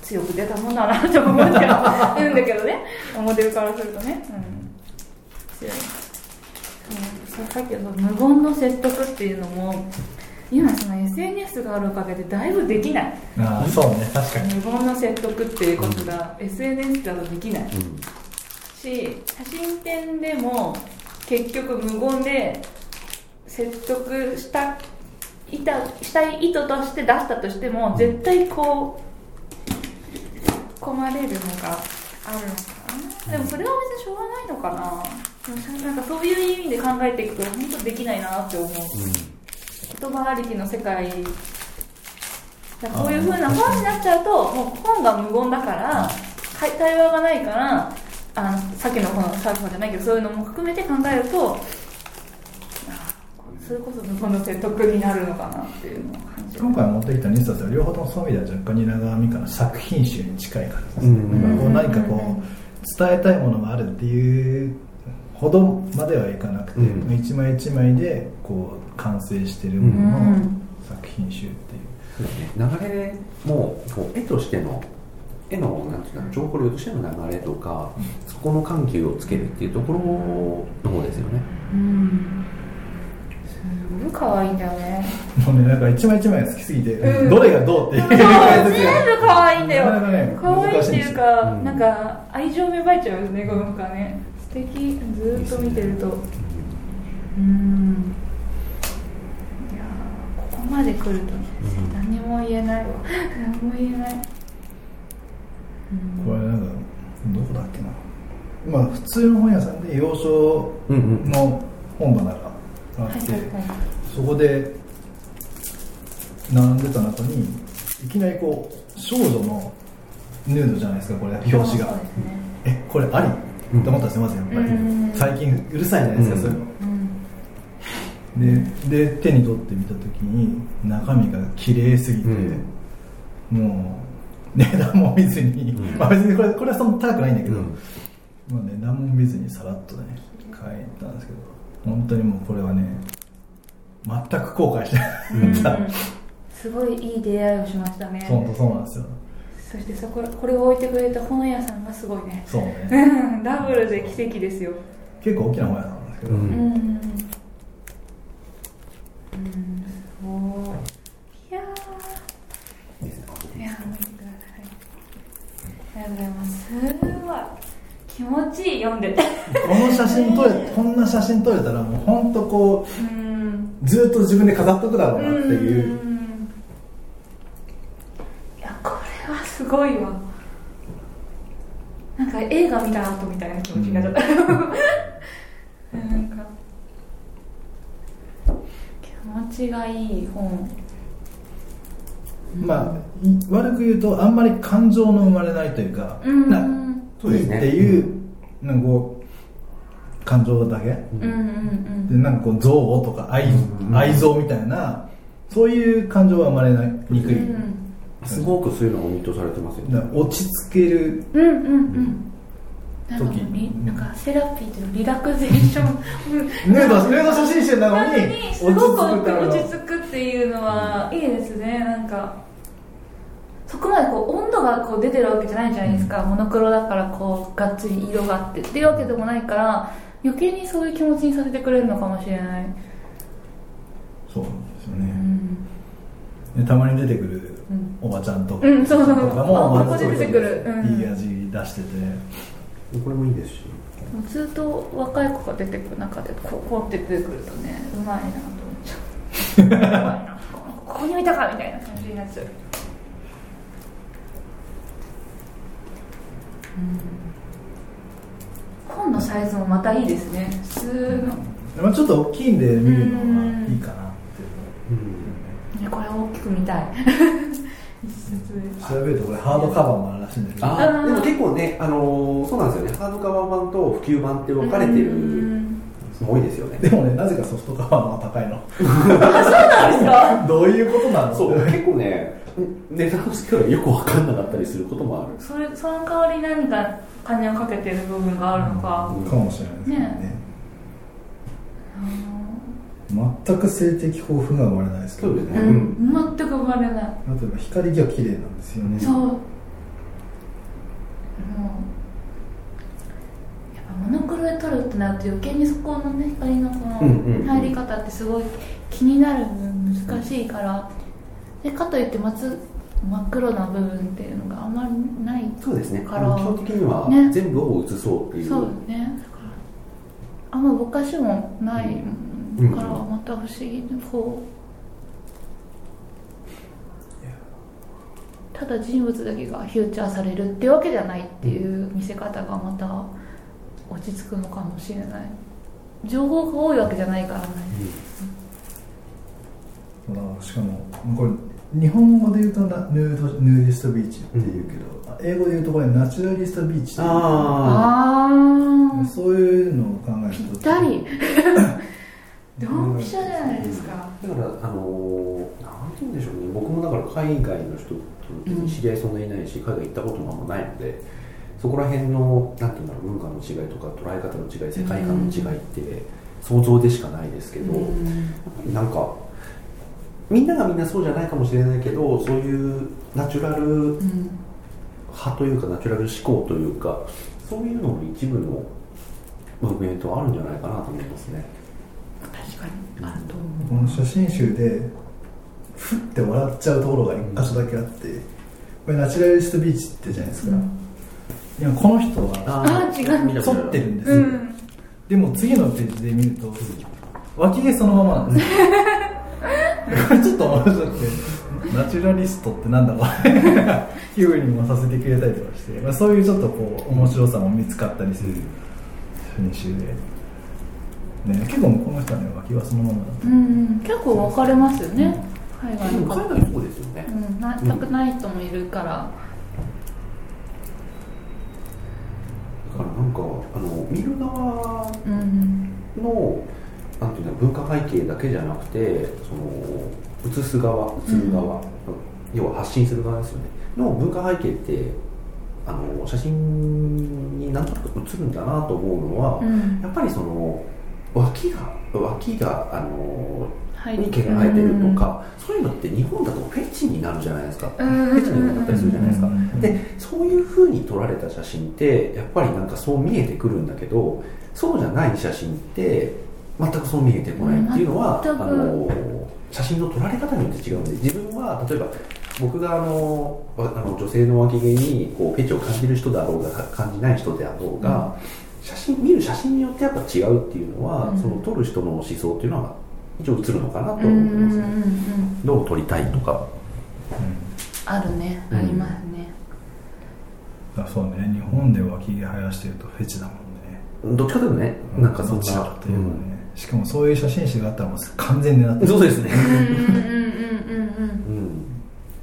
ー強く出たもんだなと思っては言うんだけどね。モデルからするとね、うん、強い。そうさっきの無言の説得っていうのも今その SNS があるおかげでだいぶできない。ああそうね確かに。無言の説得っていうことが SNS だとできない。うん。し写真展でも結局無言で説得したいたしたい意図として出したとしても絶対こう込まれるのがあるのかな。でもそれは別にしょうがないのかな。なんかそういう意味で考えていくと本当できないなって思う言葉ありきの世界。こういう風な本になっちゃうともう本が無言だから会対話がないからあのさっきのこのサーファーじゃないけどそういうのも含めて考えるとあそれこそ無言の説得になるのかなっていうのを感じる。今回持ってきた2冊は両方ともそういう意味では若干蜷川美香の作品集に近い感じですね、うん。何かこう伝えたいものがあるっていうほどまではいかなくて、うん。一枚一枚でこう完成してるものの作品集っていう、そうですね。流れもこう絵としてのへのなんていうか情報量としての流れとか、そこの緩急をつけるっていうところの方ですよね。うん。すごい可愛いんだよね。もうねなんか一枚一枚が好きすぎて、うん。どれがどうっていう。全部可愛いんだよ。可愛いっていうか、うん。なんか愛情芽生えちゃうよねこの子はね。素敵ずーっと見てると。うん。いやーここまで来るとねうん。何も言えないわ。何も言えない。これなんかどこだっけな。まあ普通の本屋さんで洋書の本棚があって、そこで並んでた中にいきなりこう少女のヌードじゃないですかこれ表紙が。ね。えこれあり、思ったんですよまずやっぱり、うん。最近うるさいじゃないですか、うん。そういうの。うん。でで手に取ってみた時に中身が綺麗すぎて、うん。もう値段も見ずに、うん。まあ別にこれこれはそんな高くないんだけど、うん。まあ値段も見ずにさらっとね買いたんですけど本当にもうこれはね全く後悔してない、うん。すごいいい出会いをしましたね。本当そうなんですよそしてそここれを置いてくれた本屋さんがすごいね。そうね。うんダブルで奇跡ですよ。結構大きな本屋さんなんですけど、うん。うん。うんすごい。いやいいですね。ーいやー見てください。ありがとうございます。すごい。気持ちいい読んでて。この写真撮れこんな写真撮れたらもう本当こうん。うずっと自分で飾っとくだろうなっていう、んいやこれはすごいわ。なんか映画見た後みたいな気持ちになっちゃった、なんか気持ちがいい本。まあい悪く言うとあんまり感情の生まれないというか、うん。なそうですね。っていう、なんかこう感情だけ。うん。うんでなんかこう憎悪とか愛,、うん。愛憎みたいなそういう感情は生まれないにくい、うんすごくそういうのをミットされてますよね。落ち着ける。うんうんうん。なんかもう時。リなんかセラピーっていうのリラクゼーション。ヌードヌード写真集なのにすごく落ち着くっていうのは。いいですね。なんかそこまでこう温度がこう出てるわけじゃないじゃないですか、モノクロだからこうがっつり色があってっていうわけでもないから余計にそういう気持ちにさせてくれるのかもしれない、そうなんですようね、んでたまに出てくるうんおばちゃんとか,、うんそう。そうとかもあまあここで出てくいい味出してて。これもいいですし。もうずっと若い子が出てくる中でこうこうって出てくるとねうまいなと思っちゃう。うまいなここにいたかみたいな感じになっちゃう。本のサイズもまたいいですね。普通の、まあ、ちょっと大きいんで見るのはいいかなっていうね、これ大きく見たい。調べるとこれハードカバーもあるらしいんだけど。あー。でも結構ね、あのーそうなんですよね。ハードカバー版と普及版って分かれてうるん。の多いですよね。でもねなぜかソフトカバーの方が高いの。ですか？どういうことなの？そう結構ね値段の付けがよく分かんなかったりすることもある。それその代わり何か金をかけてる部分があるのか、うん。かもしれないですね。ね全く性的抱負が生まれないです。けどそうですね。うん、全く生まれない。例えば光が綺麗なんですよね。そう。もうやっぱモノクロで撮るってなると余計にそこのね光のこの入り方ってすごい気になる分難しいから。でかといってまつ真っ黒な部分っていうのがあんまりないそうですね。から基本的にはね。全部を写そうっていう。そうね。だからあんまぼかしもないからまた不思議なこうただ人物だけがフューチャーされるっていうわけじゃないっていう見せ方がまた落ち着くのかもしれない。情報が多いわけじゃないからね。だからしかもこれ日本語で言うとなヌードヌーディストビーチって言うけど、英語で言うとこれナチュラリストビーチっていうあああそういうのを考えるとぴったり ドンピシャじゃないですか。あだからあのーなんて言うんでしょうね。僕もだから海外の人と知り合いそんなにいないし、海外行ったこともあんまないのでそこら辺のなんていうんだろう文化の違いとか捉え方の違い世界観の違いって想像でしかないですけど、なんかみんながみんなそうじゃないかもしれないけどそういうナチュラルうん。派というかナチュラル思考というかそういうのの一部のムーブメントはあるんじゃないかなと思いますねこの写真集でふって笑っちゃうところが一箇所だけあってこれナチュラリストビーチってじゃないですか、いやこの人はあ違う見た剃ってるんですよ、うん。でも次のページで見ると脇毛そのままなんです。よこれちょっと面白くてナチュラリストってなんだろういうふうにもさせてくれたりとかして、まあ、そういうちょっとこう面白さも見つかったりする。編集で、ね、結構この人はね脇はそのままだった。うん結構分かれますよね。海外での海外そうですよね、うん。全くない人もいるから。だからなんかあの見る側うんのなんていうの文化背景だけじゃなくてその映す側映る側、要は発信する側ですよね。の文化背景ってあの写真になんとなく映るんだなと思うのは、うん。やっぱりその脇が脇があの入に毛が生えてるとか、そういうのって日本だとフェチになるじゃないですか、うん。フェチになったりするじゃないですか、うん。でそういう風に撮られた写真ってやっぱりなんかそう見えてくるんだけどそうじゃない写真って全くそう見えてこないっていうのは、あの写真の撮られ方によって違うんで自分は例えば僕があのわあの女性の脇毛にこうフェチを感じる人だろうが感じない人であろうが、写真見る写真によってやっぱ違うっていうのは、うん。その撮る人の思想っていうのは一応映るのかなと思うんってますね、うんうんうんどう撮りたいとか。あるね。うん。ありますね。あそうね。日本で脇毛生やしてるとフェチだもんね。どっちかというとねなんかそんどちかといえばね、しかもそういう写真集があったらもう完全になってる。そうですねうんうんうんうんうんうん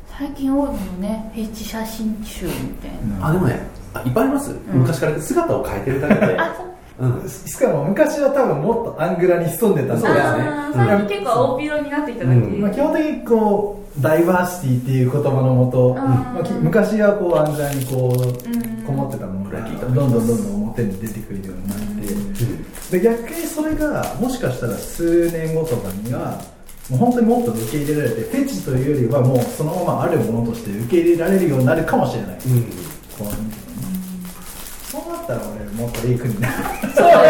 最近多いもんねフェチ写真集みたいな。あでもねあいっぱいあります、昔から姿を変えてるだけで。あそう。うん。しかも昔は多分もっとアングラに潜んでたんそうですね。最近結構大ピロになっていただき、うん。まあ、基本的にこうダイバーシティっていう言葉のもと、まあき昔はこうアングラにこううん。こもってたものがどんどんどんどん表に出てくるようになって、で逆にそれがもしかしたら数年後とかにはもう本当にもっと受け入れられてフェチというよりはもうそのままあるものとして受け入れられるようになるかもしれない、うん。こうそうなったら俺もっといい国になるそうよね。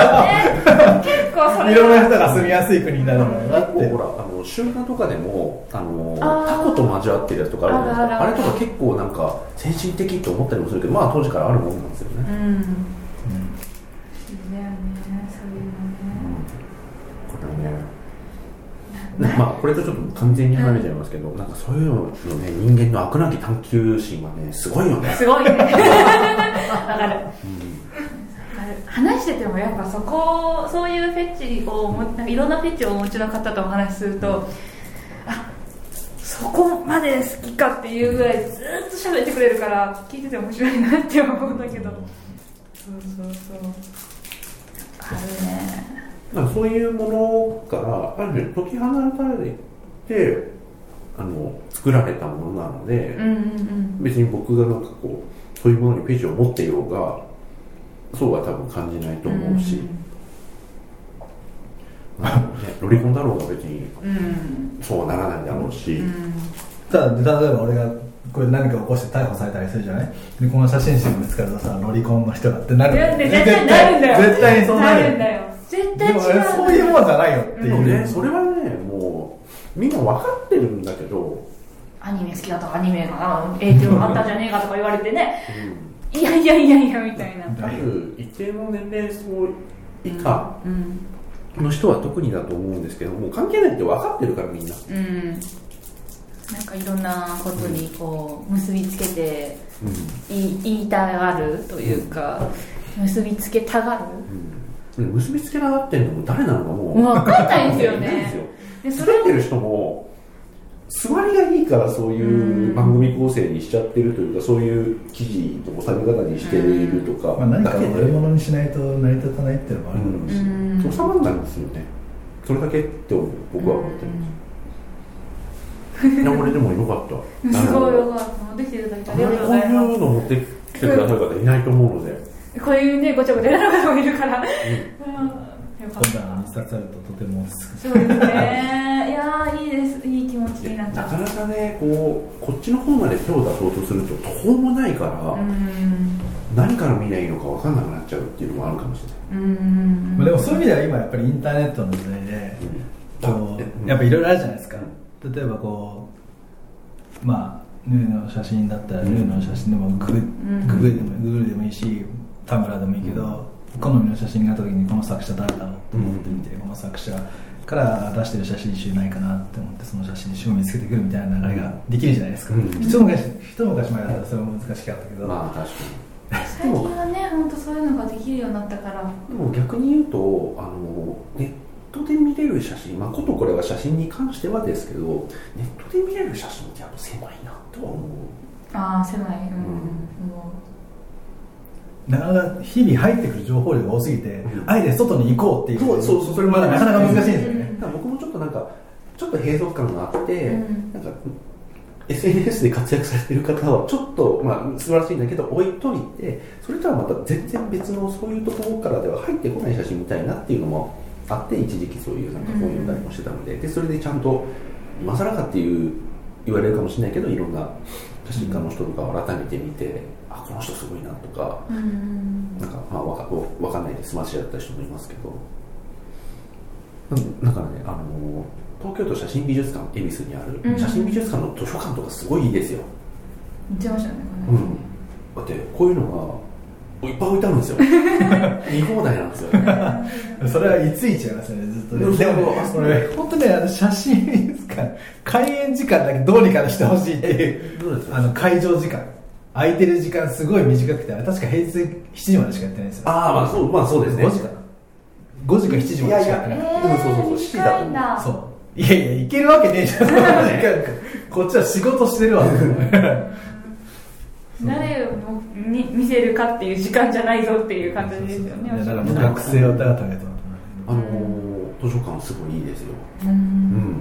結構それいろんな人が住みやすい国になるのかなって。結構ほらあの集団とかでもあのタコと交わってるやつとかあるじゃないですか。あれとか結構なんか先進的と思ったりもするけどまあ当時からあるもんなんですよね、うんうんだよねそういうこれねまあこれとちょっと完全に離れちゃいますけど、なんかそういうののね人間の悪なき探求心はねすごいよね。すごいね。わかる。わかる話しててもやっぱそこそういうフェチをもなんかいろんなフェチをお持ちの方とお話しするとあそこまで好きかっていうぐらいずっと喋ってくれるから聞いてて面白いなって思うんだけど。そうそうそう。あるねなんかそういうものからある種解き放たれてあの作られたものなので、うんうんうん。別に僕がなんかこうそういうものにページを持っていようがそうは多分感じないと思うし、あのね、ロリコンだろうが別にうん。そうはならないだろうし、うん。ただ例えば俺がこれ何か起こして逮捕されたりするじゃない？でこの写真集見つかるとさロリコンの人だってなる。いや絶対なるんだよ。絶対にそうなるんだよ絶対でも違うそういうもんじゃないよってでもいう、ねそれはねもうみんな分かってるんだけど、アニメ好きだとかアニメが影響があったんじゃねえかとか言われてね。いやいやいやいやみたいな。ある一定の年齢層以下うん。の人は特にだと思うんですけどもう関係ないって分かってるからみんな、うん。なんかいろんなことにこう結びつけて言い言いたがるというか結びつけたがる。うん結びつけながってんのも誰なのかもう。分かんないですよね。よ。でそれってる人も座りがいいからそういう番組構成にしちゃってるというかそういう記事の収め方にしているとかまあ、何かだけで。を悪者にしないと成り立たないっていうのもある。だろうし、うん。収まらないんですよね。それだけって僕は思ってるいや俺でもよかった。すごいよかった。できていただいてありあんまがとうございまりこういうの持ってきてくださる方いないと思うので、すこういうねごちゃごちゃやる方もいるから、うん。本棚に一冊あるととてもそうですねいやーいいですいい気持ちになっちゃうなかなかねこうこっちの方まで手を出そうとすると途方もないから、うん。何から見ないいのか分かん。なくなっちゃうっていうのもあるかもしれないうん。まあでもそういう意味では今やっぱりインターネットの時代でこうやっぱいろいろあるじゃないですか例えばこうまあヌーの写真だったらヌーの写真でもググん。ググでもグーグルでもいいし田村でもいいけど好みの写真があった時にこの作者誰だろうと思ってみてこの作者から出してる写真集ないかなって思ってその写真集を見つけてくるみたいな流れができるじゃないですか、うん。一昔一昔前だったらそれも難しかったけど、まあ確か最近はね本当そういうのができるようになったから。にでも逆に言うとあのネットで見れる写真まあことこれは写真に関してはですけどネットで見れる写真ってやっぱ狭いなとは思う。ああ狭い。うん、なかなか日々入ってくる情報量が多すぎて、うん。あえて外に行こうっていう。そうそうそうそれまだなかなか難しいんですよね、僕もちょっとなんかちょっと閉塞感があって、うん。なんか SNS で活躍されてる方はちょっと、まあ、素晴らしいんだけど置いといてそれとはまた全然別のそういうところからでは入ってこない写真見たいなっていうのもあって一時期そういうなんか本読んだりもしてたので,、でそれでちゃんと今更かっていう言われるかもしれないけどいろんな写真家の人とかを改めて見て、あこの人すごいなとかうんうんなんかまあわかわかんないで済ましだった人もいますけど。うんだからねあの東京都写真美術館恵比寿にあるうん写真美術館の図書館とかすごいいいですよ、言ってましたねこれうん、だってこういうのがいっぱい置いてあるんですよ。見放題なんですよ。それはいついちゃいますよねずっとね。でも俺本当ねあの写真ですか開演時間だけどうにかしてほしいっていうどうですか？あの会場時間空いてる時間すごい短くてあれ確か平日7時までしかやってないんですよ。ああまあそうまあそうですね。5時かな5時か7時までしか。やってないいやそうそうそうえー7時だと思うそういやいや行けるわけねえじゃん。その時間こっちは仕事してるわ 誰をに見せるかっていう時間じゃないぞっていう感じですよね。いやだからもう学生をたがためとあの図書館すごいいいですよ。ううんん。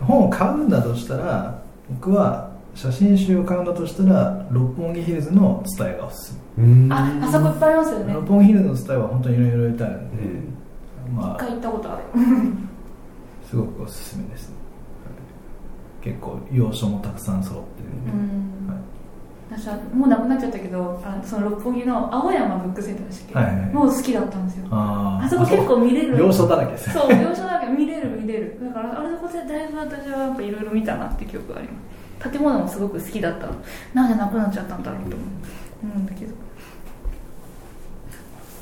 本を買うんだとしたら僕は写真集を買うんだとしたら六本木ヒルズのスタイがおすすうん。ああそこいっぱいありますよめ、ね。六本木ヒルズのスタイは本当にいろいろいたいので、うん。まあ。一回行ったことある。すごくおすすめです、結構要所もたくさん揃ってる。ん。で、うん。はい私はもうなくなっちゃったけどあその六本木の青山ブックセンターでしたっけ、はいはい。もう好きだったんですよ。あそこ結構見れる。要所だらけ。ですねそう要所だけ見れる見れる。だからあれそこでだいぶ私はやっぱいろいろ見たなって記憶があります建物もすごく好きだった。なんでなくなっちゃったんだろうと思う。んだけど。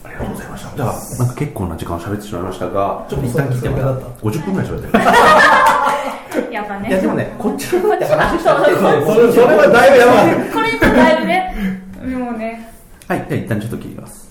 ありがとうございました。じゃあなんか結構な時間喋ってしまいましたがちょっと一旦聞いてもらそうそう50分ぐらい喋って。る やっぱね。いやでもねこっちのこっちはそうそれそれはだいぶやばい。これとだいぶね。もうね。はいじゃあ一旦ちょっと切ります